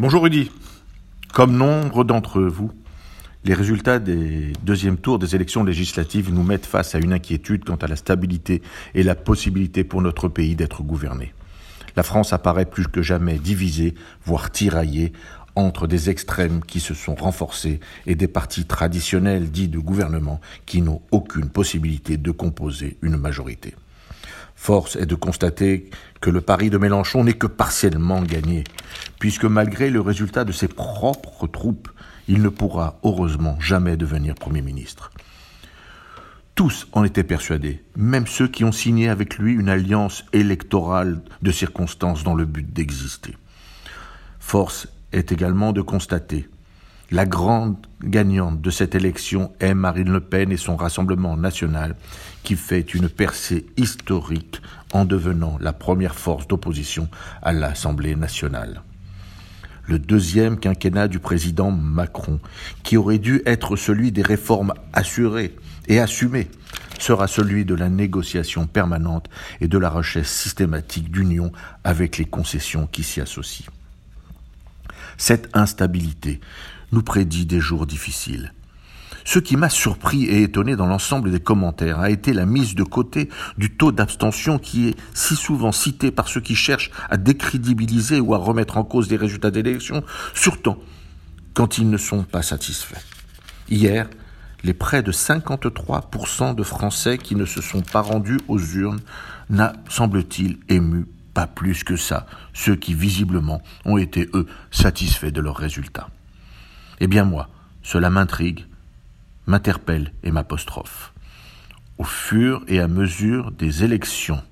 Bonjour Rudy. Comme nombre d'entre vous, les résultats des deuxièmes tours des élections législatives nous mettent face à une inquiétude quant à la stabilité et la possibilité pour notre pays d'être gouverné. La France apparaît plus que jamais divisée, voire tiraillée, entre des extrêmes qui se sont renforcés et des partis traditionnels dits de gouvernement qui n'ont aucune possibilité de composer une majorité. Force est de constater que le pari de Mélenchon n'est que partiellement gagné, puisque malgré le résultat de ses propres troupes, il ne pourra heureusement jamais devenir Premier ministre. Tous en étaient persuadés, même ceux qui ont signé avec lui une alliance électorale de circonstances dans le but d'exister. Force est également de constater la grande gagnante de cette élection est Marine Le Pen et son Rassemblement national, qui fait une percée historique en devenant la première force d'opposition à l'Assemblée nationale. Le deuxième quinquennat du président Macron, qui aurait dû être celui des réformes assurées et assumées, sera celui de la négociation permanente et de la recherche systématique d'union avec les concessions qui s'y associent. Cette instabilité nous prédit des jours difficiles. Ce qui m'a surpris et étonné dans l'ensemble des commentaires a été la mise de côté du taux d'abstention qui est si souvent cité par ceux qui cherchent à décrédibiliser ou à remettre en cause les résultats d'élections, surtout quand ils ne sont pas satisfaits. Hier, les près de 53% de Français qui ne se sont pas rendus aux urnes n'a, semble-t-il, ému pas plus que ça, ceux qui visiblement ont été, eux, satisfaits de leurs résultats. Eh bien moi, cela m'intrigue, m'interpelle et m'apostrophe. Au fur et à mesure des élections,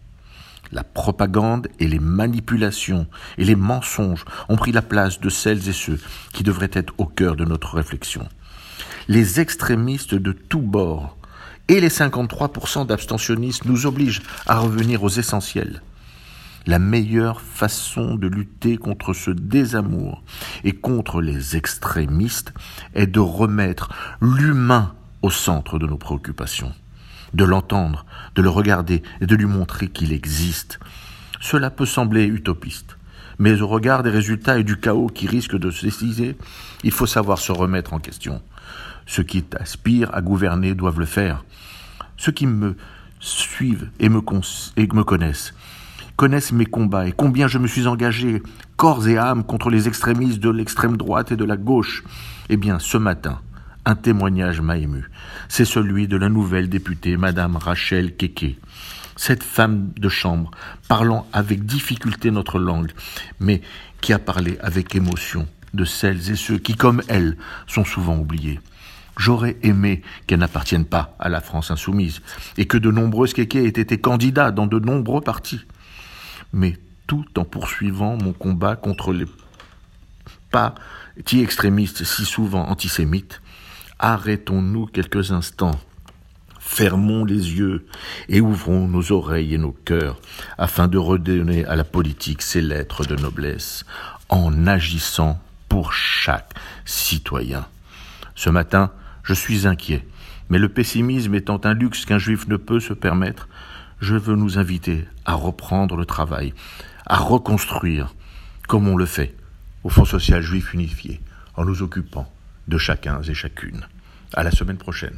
la propagande et les manipulations et les mensonges ont pris la place de celles et ceux qui devraient être au cœur de notre réflexion. Les extrémistes de tous bords et les 53% d'abstentionnistes nous obligent à revenir aux essentiels la meilleure façon de lutter contre ce désamour et contre les extrémistes est de remettre l'humain au centre de nos préoccupations, de l'entendre, de le regarder et de lui montrer qu'il existe. Cela peut sembler utopiste, mais au regard des résultats et du chaos qui risque de se décider, il faut savoir se remettre en question. Ceux qui aspirent à gouverner doivent le faire. Ceux qui me suivent et me connaissent connaissent mes combats et combien je me suis engagé corps et âme contre les extrémistes de l'extrême droite et de la gauche. Eh bien, ce matin, un témoignage m'a ému. C'est celui de la nouvelle députée, Madame Rachel Keke. Cette femme de chambre, parlant avec difficulté notre langue, mais qui a parlé avec émotion de celles et ceux qui, comme elle, sont souvent oubliés. J'aurais aimé qu'elle n'appartienne pas à la France insoumise et que de nombreuses kékés aient été candidats dans de nombreux partis mais tout en poursuivant mon combat contre les partis extrémistes si souvent antisémites, arrêtons-nous quelques instants. Fermons les yeux et ouvrons nos oreilles et nos cœurs afin de redonner à la politique ses lettres de noblesse en agissant pour chaque citoyen. Ce matin, je suis inquiet, mais le pessimisme étant un luxe qu'un juif ne peut se permettre, je veux nous inviter à reprendre le travail, à reconstruire, comme on le fait au Fonds social juif unifié, en nous occupant de chacun et chacune. À la semaine prochaine.